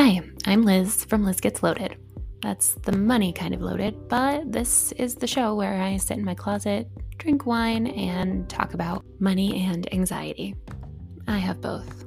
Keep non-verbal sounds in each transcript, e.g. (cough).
Hi, I'm Liz from Liz Gets Loaded. That's the money kind of loaded, but this is the show where I sit in my closet, drink wine, and talk about money and anxiety. I have both.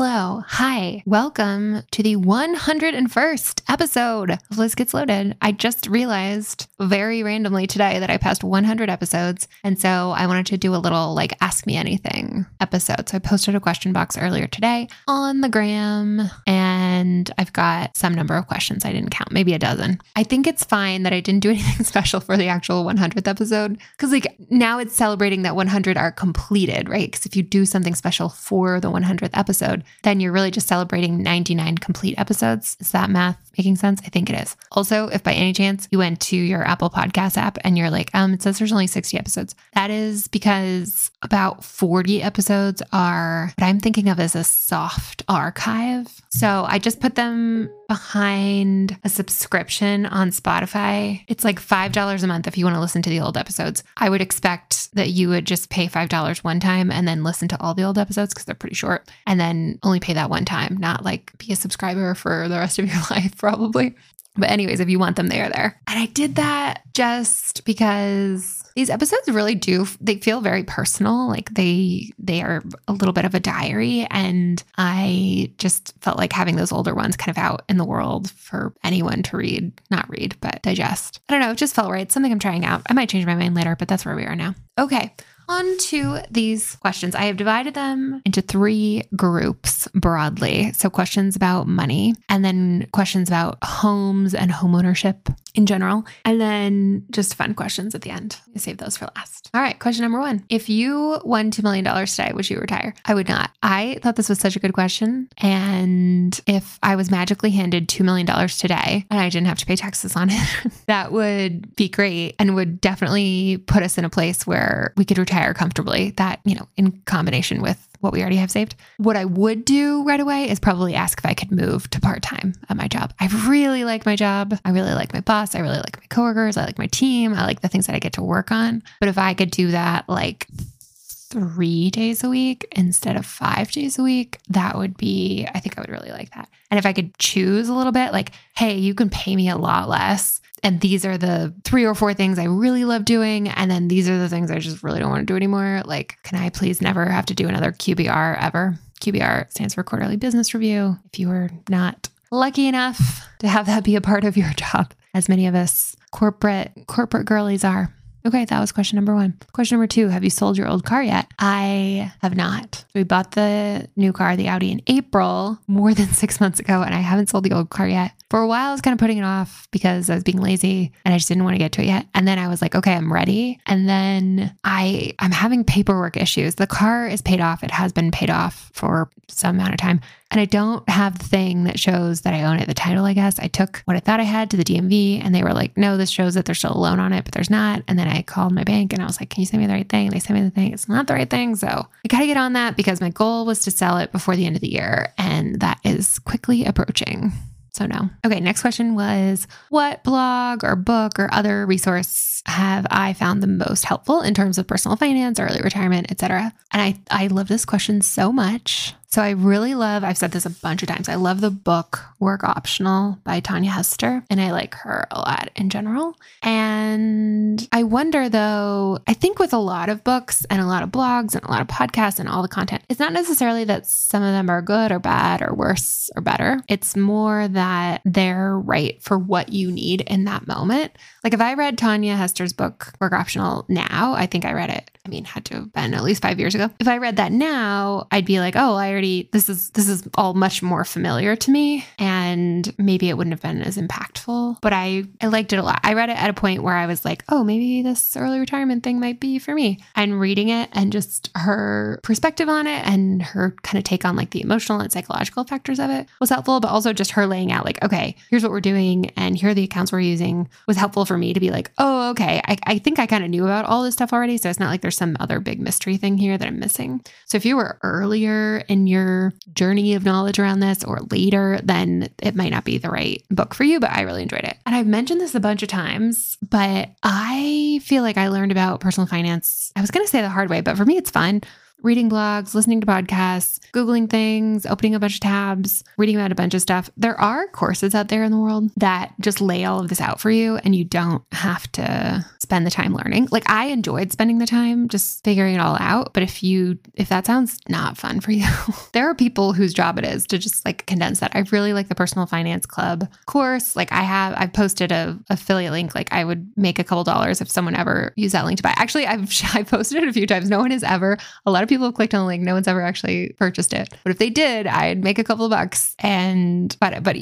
Hello. Hi. Welcome to the 101st episode of Liz Gets Loaded. I just realized very randomly today that I passed 100 episodes. And so I wanted to do a little like ask me anything episode. So I posted a question box earlier today on the gram and I've got some number of questions. I didn't count, maybe a dozen. I think it's fine that I didn't do (laughs) anything special for the actual 100th episode because like now it's celebrating that 100 are completed, right? Because if you do something special for the 100th episode, episode, then you're really just celebrating 99 complete episodes. Is that math making sense? I think it is. Also, if by any chance you went to your Apple Podcast app and you're like, um, it says there's only 60 episodes, that is because about 40 episodes are what I'm thinking of as a soft archive. So I just put them behind a subscription on Spotify. It's like $5 a month if you want to listen to the old episodes. I would expect that you would just pay $5 one time and then listen to all the old episodes because they're pretty short and then only pay that one time, not like be a subscriber for the rest of your (laughs) life, probably. But, anyways, if you want them, they are there. And I did that just because these episodes really do they feel very personal. Like they they are a little bit of a diary. And i just felt like having those older ones kind of out in the world for anyone to read not read but digest. I don't know. It just felt right. Something i'm trying out. I might change my mind later but that's where we are now. Okay on to these questions. I have divided them into three groups broadly. So, questions about money, and then questions about homes and homeownership in general, and then just fun questions at the end. I save those for last. All right, question number one. If you won $2 million today, would you retire? I would not. I thought this was such a good question. And if I was magically handed $2 million today and I didn't have to pay taxes on it, (laughs) that would be great and would definitely put us in a place where we could retire retire comfortably. That, you know, in combination with what we already have saved. What I would do right away is probably ask if I could move to part time at my job. I really like my job. I really like my boss. I really like my coworkers. I like my team. I like the things that I get to work on. But if I could do that like three days a week instead of five days a week, that would be, I think I would really like that. And if I could choose a little bit, like, hey, you can pay me a lot less and these are the three or four things I really love doing. And then these are the things I just really don't want to do anymore. Like, can I please never have to do another QBR ever? QBR stands for quarterly business review. If you were not lucky enough to have that be a part of your (laughs) job, as many of us corporate corporate girlies are. Okay, that was question number one. Question number two Have you sold your old car yet? I have not. We bought the new car, the Audi, in April, more than (laughs) six months ago, and I haven't sold the old car yet. For a while, I was kind of putting it off because I was being lazy and I just didn't want to get to it yet. And then I was like, okay, I'm ready. And then I I'm having paperwork issues. The car is paid off. It has been paid off for some amount of time. And I don't have the thing that shows that I own it, the title, I guess. I took what I thought I had to the DMV and they were like, no, this shows that there's still a loan on it, but there's not. And then I called my bank and I was like, can you send me the right thing? And they sent me the thing. It's not the right thing. So I got to get on that because my goal was to sell it before the end of the year. And that is quickly approaching. So, no. Okay, next question was What blog or book or other resource have I found the most helpful in terms of personal finance, early retirement, etc.? And I, I love this question so much. So I really love, I've said this a bunch of times, I love the book Work Optional by Tanya Hester, and I like her a lot in general. And I wonder though, I think with a lot of books and a lot of blogs and a lot of podcasts and all the content, it's not necessarily that some of them are good or bad or worse or better. It's more that they're right for what you need in that moment. Like if I read Tanya Hester's book Work Optional now, I think I read it I mean, had to have been at least five years ago. If I read that now, I'd be like, oh, I already this is this is all much more familiar to me, and maybe it wouldn't have been as impactful. But I I liked it a lot. I read it at a point where I was like, oh, maybe this early retirement thing might be for me. And reading it and just her perspective on it and her kind of take on like the emotional and psychological factors of it was helpful. But also just her laying out like, okay, here's what we're doing, and here are the accounts we're using was helpful for me to be like, oh, okay, I, I think I kind of knew about all this stuff already. So it's not like there's some other big mystery thing here that I'm missing. So if you were earlier in your journey of knowledge around this or later, then it might not be the right book for you, but I really enjoyed it. And I've mentioned this a bunch of times, but I feel like I learned about personal finance. I was going to say the hard way, but for me, it's fun reading blogs, listening to podcasts, Googling things, opening a bunch of tabs, reading about a bunch of stuff. There are courses out there in the world that just lay all of this out for you and you don't have to spend the time learning. Like I enjoyed spending the time just figuring it all out. But if you, if that sounds not fun for you, (laughs) there are people whose job it is to just like condense that. I really like the personal finance club course. Like I have, I've posted a affiliate link. Like I would make a couple dollars if someone ever used that link to buy. Actually, I've, (laughs) I've posted it a few times. No one has ever, a lot of of people have clicked on the link. No one's ever actually purchased it. But if they did, I'd make a couple of bucks. And but but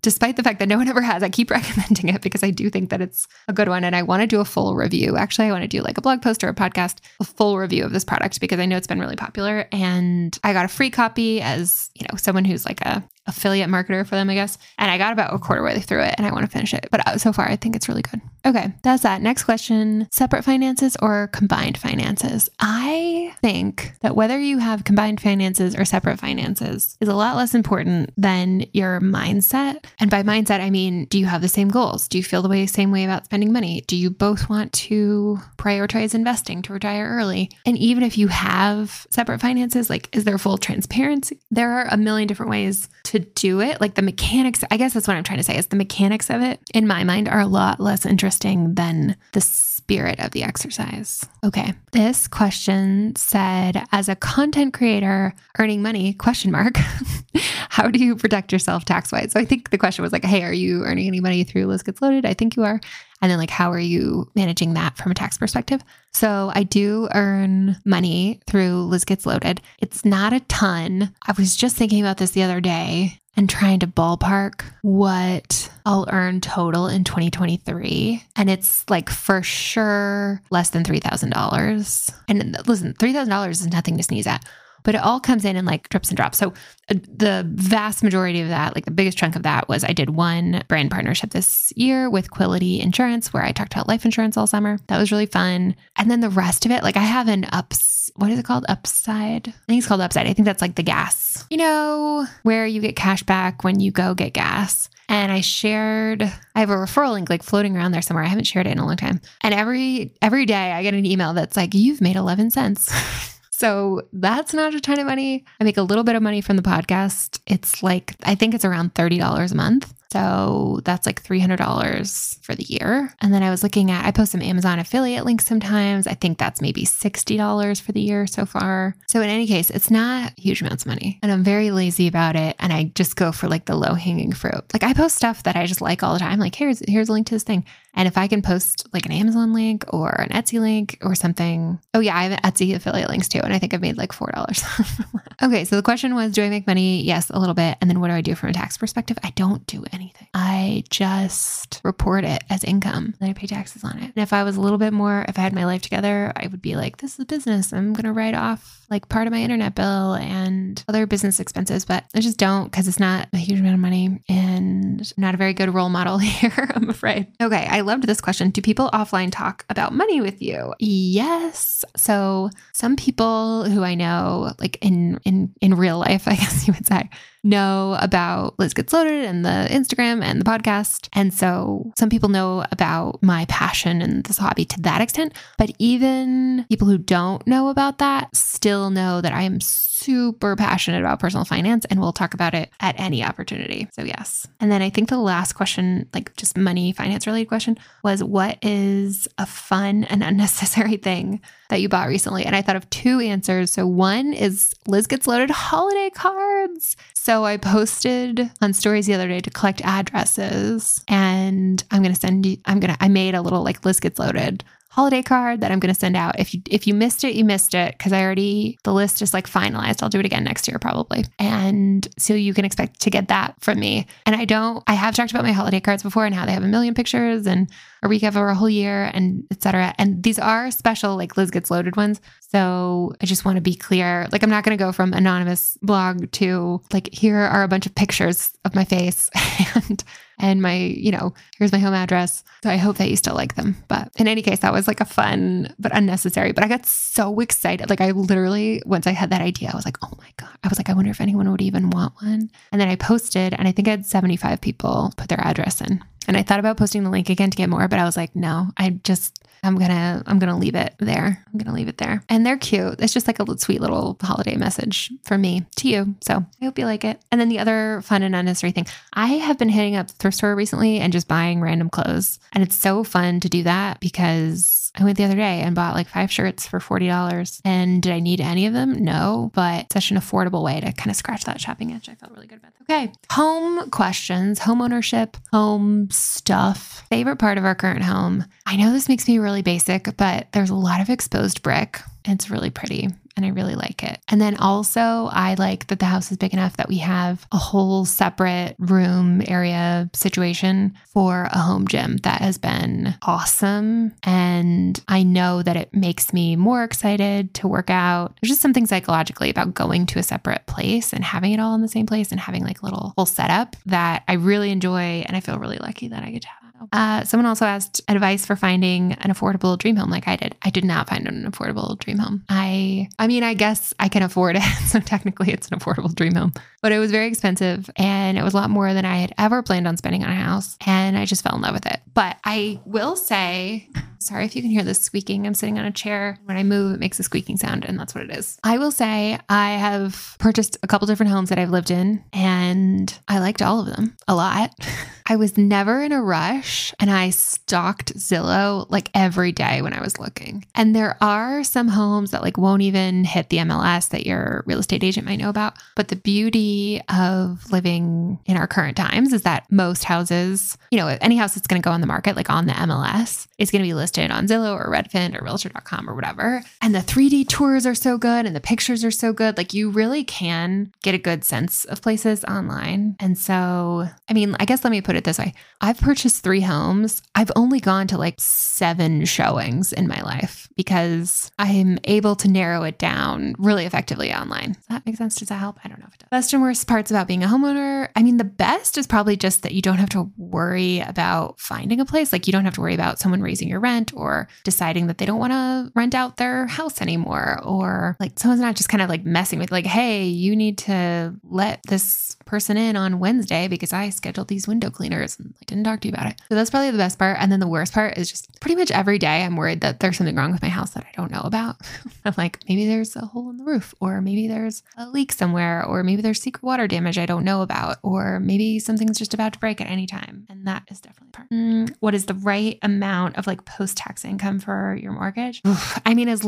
despite the fact that no one (laughs) ever has, I keep (laughs) recommending it because I do think that it's a good one. And I want to do a full review. Actually, I want to do like a blog post or a podcast, a full review of this product because I know it's been really popular. And I got a free copy as you know someone who's like a affiliate marketer for them, I guess. And I got about a quarter way through it and I want to finish it. But uh, so far, I think it's really good. Okay, that's that. Next question separate finances or combined finances? I think that whether you have combined finances or separate finances is a lot less important than your mindset. And by mindset, I mean, do you have the same goals? Do you feel the way, same way about spending money? Do you both want to prioritize investing to retire early? And even if you have separate finances, like, is there full transparency? There are a million different ways to do it. Like the mechanics, I guess that's what I'm trying to say is the mechanics of it, in my mind, are a lot less interesting than the spirit of the exercise. Okay. This question said, as a content creator earning money, question mark, (laughs) how do you protect yourself tax wise? So I think the question was like, hey, are you earning any money through Liz Gets Loaded? I think you are. And then, like, how are you managing that from a tax perspective? So, I do earn money through Liz Gets Loaded. It's not a ton. I was just thinking about this the other day and trying to ballpark what I'll earn total in 2023. And it's like for sure less than $3,000. And listen, $3,000 is nothing to sneeze at but it all comes in in like drips and drops. So uh, the vast majority of that, like the biggest chunk of that was I did one brand partnership this year with Quility Insurance where I talked about life insurance all summer. That was really fun. And then the rest of it, like I have an ups, what is it called? Upside. I think it's called Upside. I think that's like the gas, you know, where you get cash back when you go get gas. And I shared, I have a referral link like floating around there somewhere. I haven't shared it in a long time. And every every day I get an email that's like, you've made 11 cents. (laughs) So that's not a ton of money. I make a little bit of money from the podcast. It's like, I think it's around $30 a month. So that's like $300 for the year. And then I was looking at, I post some Amazon affiliate links sometimes. I think that's maybe $60 for the year so far. So in any case, it's not huge amounts of money. And I'm very lazy about it. And I just go for like the low hanging fruit. Like I post stuff that I just like all the time. Like here's, here's a link to this thing. And if I can post like an Amazon link or an Etsy link or something, oh yeah, I have Etsy affiliate links too. And I think I've made like $4. (laughs) okay. So the question was, do I make money? Yes, a little bit. And then what do I do from a tax perspective? I don't do anything anything. I just report it as income and I pay taxes on it. And if I was a little bit more, if I had my life together, I would be like, this is a business. I'm going to write off like part of my internet bill and other business expenses, but I just don't because it's not a huge amount of money and I'm not a very good role model (laughs) here, I'm afraid. Okay, I loved this question. Do people offline talk about money with you? Yes. So some people who I know, like in in in real life, (laughs) I guess you would say, know about Liz Gets Loaded and the Instagram and the podcast. And so some people know about my passion and this hobby to that extent. But even people who don't know about that still know that I am super passionate about personal finance and we'll talk about it at any opportunity. So, yes. And then I think the last question, like just money finance related question, was what is a fun and (laughs) unnecessary thing that you bought recently? And I thought of two answers. So, one is Liz gets loaded holiday cards. So, I posted on stories the other day to collect addresses and I'm going to send you, I'm going to, I made a little like Liz gets loaded holiday card that I'm going to send out. If you if you missed it, you missed it because I already the list is like finalized. I'll do it again next year probably. And so you can expect to get that from me. And I don't I have talked about my holiday cards before and how they have a million pictures and a recap over a whole year and etc. And these are special like Liz gets loaded ones. So I just want to be clear. Like I'm not going to go from anonymous blog to like here are a bunch of pictures of my face (laughs) and and my, you know, here's my home address. So I hope that you still like them. But in any case, that was like a fun but unnecessary. But I got so excited. Like I literally, once I had that idea, I was like, oh my God. I was like, I wonder if anyone would even want one. And then I posted, and I think I had 75 people put their address in. And I thought about posting the link again to get more, but I was like, no, I just I'm gonna I'm gonna leave it there. I'm gonna leave it there. And they're cute. It's just like a sweet little holiday message for me to you. So I hope you like it. And then the other fun and unnecessary thing, I have been hitting up the thrift store recently and just buying random clothes. And it's so fun to do that because I went the other day and bought like five shirts for $40. And did I need any of them? No, but such an affordable way to kind of scratch that shopping itch. I felt really good about that. Okay. Home questions, home ownership, home stuff. Favorite part of our current home. I know this makes me really basic, but there's a lot of exposed brick. It's really pretty and I really like it. And then also, I like that the house is big enough that we have a whole separate room area situation for a home gym that has been awesome. And I know that it makes me more excited to work out. There's just something psychologically about going to a separate place and having it all in the same place and having like little whole setup that I really enjoy. And I feel really lucky that I get to have. Uh, someone also asked advice for finding an affordable dream home like I did. I did not find an affordable dream home. I I mean, I guess I can afford it. (laughs) So technically it's an affordable dream home. But it was very expensive and it was a lot more than I had ever planned on spending on a house. And I just fell in love with it. But I will say Sorry if you can hear this squeaking. I'm sitting on a chair. When I move, it makes a squeaking sound, and that's what it is. I will say I have purchased a couple different homes that I've lived in, and I liked all of them a lot. (laughs) I was never in a rush and I stalked Zillow like every day when I was looking. And there are some homes that like won't even hit the MLS that your real estate agent might know about. But the beauty of living in our current times is that most houses, you know, any house that's going to go on the market like on the MLS is going to be listed on Zillow or Redfin or realtor.com or whatever. And the 3D tours are so good and the pictures are so good. Like you really can get a good sense of places online. And so, I mean, I guess let me put it it this way I've purchased three homes. I've only gone to like seven showings in my life because I'm able to narrow it down really effectively online. Does that make sense? Does that help? I don't know if it does. Best and worst parts about being a homeowner. I mean, the best is probably just that you don't have to worry about finding a place. Like you don't have to worry about someone raising your rent or deciding that they don't want to rent out their house anymore. Or like someone's not just kind of like messing with like, hey, you need to let this person in on Wednesday because I scheduled these window cleaners and like didn't talk to you about it. So that's probably the best part. And then the worst part is just pretty much every day I'm worried that there's something wrong with my house that I don't know about. (laughs) I'm like, maybe there's a hole in the roof, or maybe there's a leak somewhere, or maybe there's secret water damage I don't know about, or maybe something's just about to break at any time. And that is definitely part. Mm, what is the right amount of like post tax income for your mortgage? (sighs) I mean, as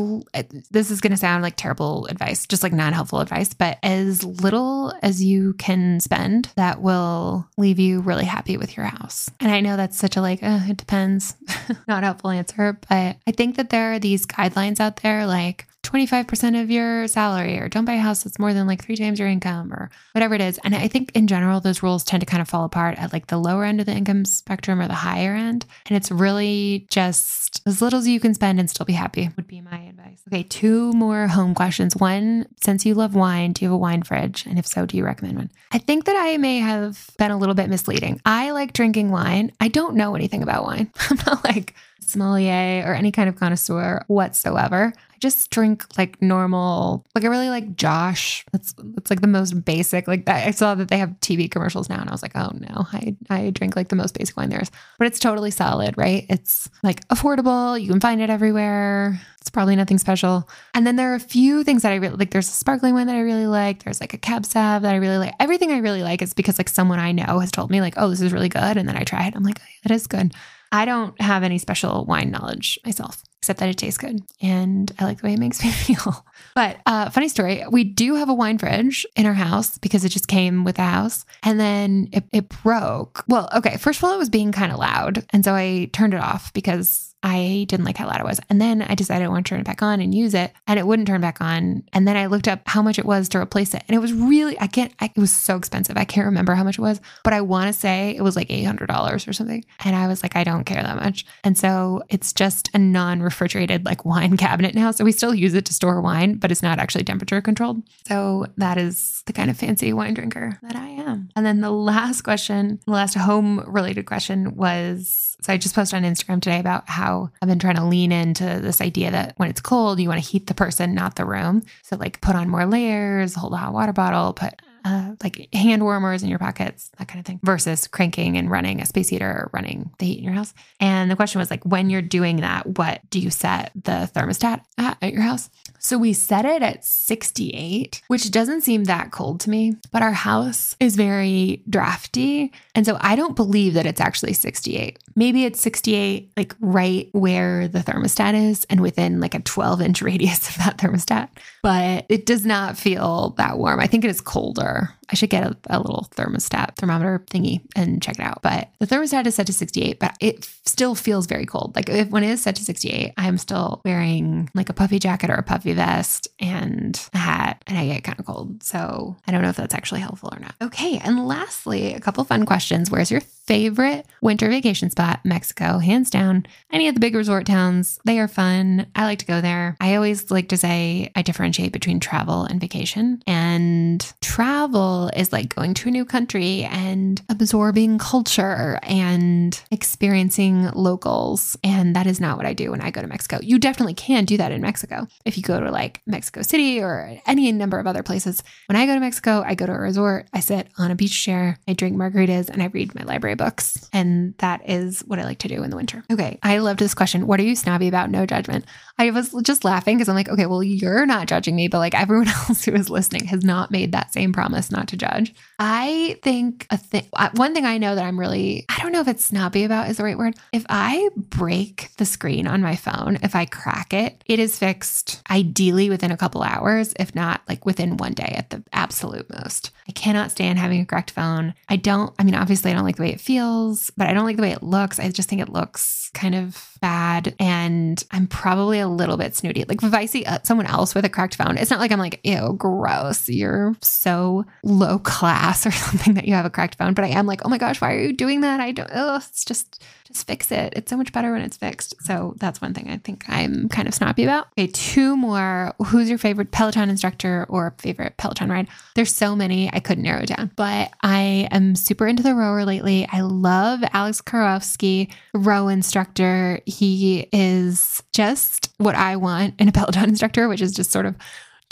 this is going to sound like terrible advice, just like non helpful advice, but as little as you can spend, that will leave you really happy with your house? And I know that's such a like, uh, it depends, (laughs) not helpful answer, but I think that there are these guidelines out there like 25% of your salary or don't buy a house that's more than like three times your income or whatever it is. And I think in general, those rules tend to kind of fall apart at like the lower end of the income spectrum or the higher end. And it's really just as little as you can spend and still be happy would be my advice. Okay, two more home questions. One, since you love wine, do you have a wine fridge? And if so, do you recommend one? I think that I may have been a little bit misleading. I like drinking wine. I don't know anything about wine. (laughs) I'm not like sommelier or any kind of connoisseur whatsoever I just drink like normal. Like I really like Josh. That's it's like the most basic. Like. I saw that they have TV commercials now, and I was like, oh no, I I drink like the most basic wine there is. But it's totally solid, right? It's like affordable. You can find it everywhere. It's probably nothing special. And then there are a few things that I really like. There's a sparkling wine that I really like. There's like a cab sav that I really like. Everything I really like is because like someone I know has told me like, oh, this is really good, and then I try it. I'm like, oh, it is good. I don't have any special wine knowledge myself except that it tastes good and I like the way it makes (laughs) me feel. But uh, funny story, we do have a wine fridge in our house because it just came with the house, and then it, it broke. Well, okay, first of all, it was being kind of loud, and so I turned it off because I didn't like how loud it was. And then I decided I want to turn it back on and use it, and it wouldn't turn back on. And then I looked up how much it was to replace it, and it was really I can't. I, it was so expensive. I can't remember how much it was, but I want to say it was like eight hundred dollars or something. And I was like, I don't care that much. And so it's just a non-refrigerated like (laughs) wine cabinet now. So we still use it to store wine, but it's not actually temperature controlled. So that is the kind of fancy wine drinker that I am. And then the last question, the last home related question was so I just posted on Instagram today about how I've been trying to lean into this idea that when it's cold, you want to heat the person, not the room. So, like, put on more layers, hold a hot water bottle, put uh, like hand warmers in your pockets, that kind of thing, versus cranking and running a space heater or running the heat in your house. And the question was like, when you're doing that, what do you set the thermostat at at your house? So we set it at 68, which doesn't seem that cold to me, but our house is very drafty. And so I don't believe that it's actually 68. Maybe it's 68, like right where the thermostat is and within like a 12 inch (laughs) radius of that thermostat, but it does not feel that warm. I think it is colder her. I should get a, a, little thermostat thermometer thingy and check it out. But the thermostat is set to 68, but it still feels very cold. Like if, when it is set to 68, I'm still wearing like a puffy jacket or a puffy vest and a hat, and I get kind of cold. So I don't know if that's actually helpful or not. Okay. And lastly, a couple fun questions. Where's your favorite winter vacation spot? Mexico, hands down. Any of the big resort towns, they are fun. I like to go there. I always like to say I differentiate between travel and vacation. And travel is like going to a new country and absorbing culture and experiencing locals. And that is not what I do when I go to Mexico. You definitely can do that in Mexico. If you go to like Mexico City or any number of other places. When I go to Mexico, I go to a resort, I sit on a beach chair, I drink margaritas, and I read my library books. And that is what I like to do in the winter. Okay. I loved this question. What are you snobby about? No judgment. I was just laughing because I'm like, okay, well, you're not judging me, but like everyone (laughs) else who is listening has not made that same promise not to judge. I think a thing, one thing I know that I'm really, I don't know if it's snobby about is the right word. If I break the screen on my phone, if I crack it, it is fixed ideally within a couple hours, if not like within one day at the absolute most. I cannot stand having a cracked phone. I don't, I mean, obviously, I don't like the way it feels, but I don't like the way it looks. I just think it looks kind of bad. And I'm probably a little bit snooty. Like if I see uh, someone else with a cracked phone, it's not like I'm like, ew, gross. You're so low class (laughs) or something that you have a cracked phone. But I am like, oh my gosh, why are you doing that? I don't, oh, it's just, just fix it. It's so much better when it's fixed. So that's one thing I think I'm kind of snappy about. Okay, two more. Who's your favorite Peloton instructor or favorite Peloton ride? There's so many, I couldn't narrow down, but I am super into the rower lately. I love Alex Karwoski, row instructor. He is just what I want in a (laughs) Peloton instructor, which is just sort of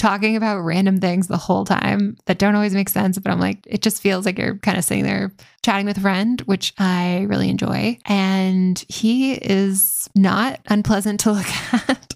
talking about random things the whole time that don't always make sense. But I'm like, it just feels like you're kind of sitting there chatting with a friend, which I really enjoy. And he is not unpleasant to (laughs) look at.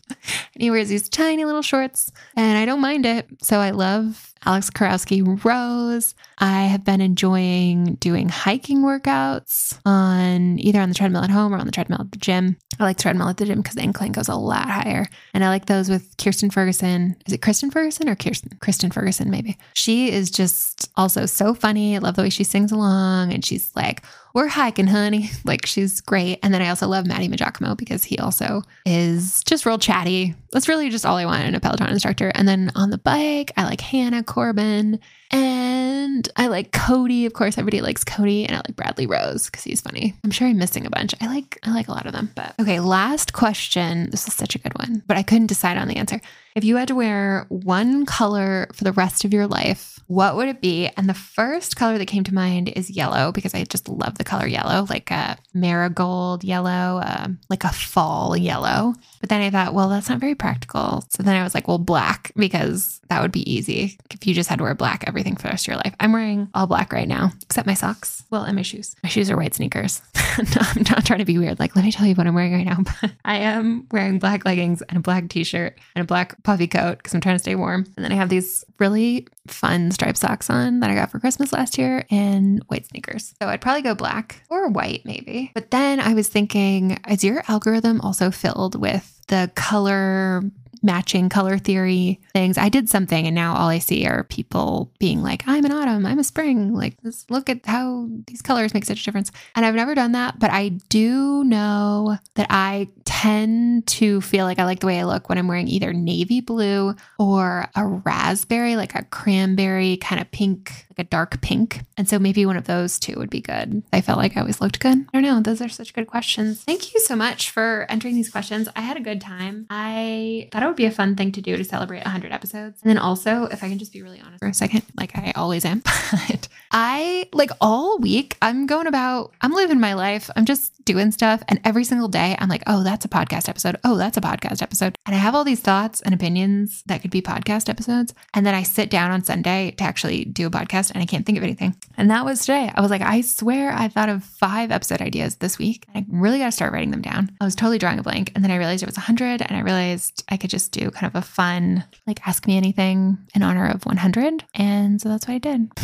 he wears these tiny little shorts, and I don't mind it. So I love Alex Karwoski rows. I have been enjoying doing hiking workouts on either on the treadmill at home or on the treadmill at the gym. I like treadmill at the gym because the incline goes a lot higher. And I like those with Kirsten Ferguson. Is it Kristen Ferguson or Kirsten? Kristen Ferguson, maybe. She is just also so funny. I love the way she sings along and she's like, we're hiking, honey. (laughs) Like she's great. And then I also love Matty Maggiacomo because he also is just real chatty. That's really just all I want in a Peloton instructor. And then on the bike, I like Hannah Corbin and I like Cody. Of course, everybody likes Cody. And I like Bradley Rose because he's funny. I'm sure I'm missing a bunch. I like I like a lot of them. But okay, last question. This is such a good one, but I couldn't decide on the answer. If you had to wear one color for the rest of your life, what would it be? And the first color that came to mind is yellow because I just love the color yellow, like a marigold yellow, uh, like a fall yellow. But then I thought, well, that's not very practical. So then I was like, well, black because that would be easy if you just had to wear black everything for the rest of your life. I'm wearing all black right now, except my socks. Well, and my shoes. My shoes are white sneakers. (laughs) no, I'm not trying to be weird. Like, let me tell you what I'm wearing right now. (laughs) I am wearing black leggings and a black t shirt and a black puffy coat because I'm trying to stay warm. And then I have these really fun striped socks on that I got for Christmas last year and white sneakers. So I'd probably go black or white, maybe. But then I was thinking, is your algorithm also filled with the color matching color theory things. I did something and now all I see are people being like, I'm an autumn, I'm a spring. Like, look at how these colors make such a difference. And I've never done that, but I do know that I tend to feel like I like the way I look when I'm wearing either navy blue or a raspberry, like a cranberry kind of pink, like a dark pink. And so maybe one of those two would be good. I felt like I always looked good. I don't know. Those are such good questions. Thank you so much for entering these questions. I had a good time. I thought it would be a fun thing to do to celebrate 100 100 episodes. And then also, if I can just be really honest for a second, like I always am, (laughs) but I like all week, I'm going about, I'm living my life. I'm just doing stuff. And every single day, I'm like, oh, that's a podcast episode. Oh, that's a podcast episode. And I have all these thoughts and opinions that could be podcast episodes. And then I sit down on Sunday to actually do a podcast and I can't think of anything. And that was today. I was like, I swear I thought of five episode ideas this week. I really got to start writing them down. I was totally drawing a blank. And then I realized it was 100 and I realized I could just do kind of a fun, like, ask me anything in honor of 100. And so that's what I did. (laughs)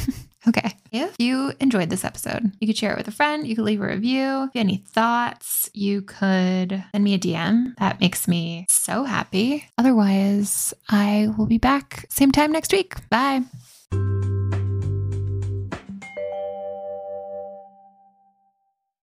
Okay. If you enjoyed this episode, you could share it with a friend. You could leave a review. If you have any thoughts, you could send me a DM. That makes me so happy. Otherwise, I will be back same time next week. Bye.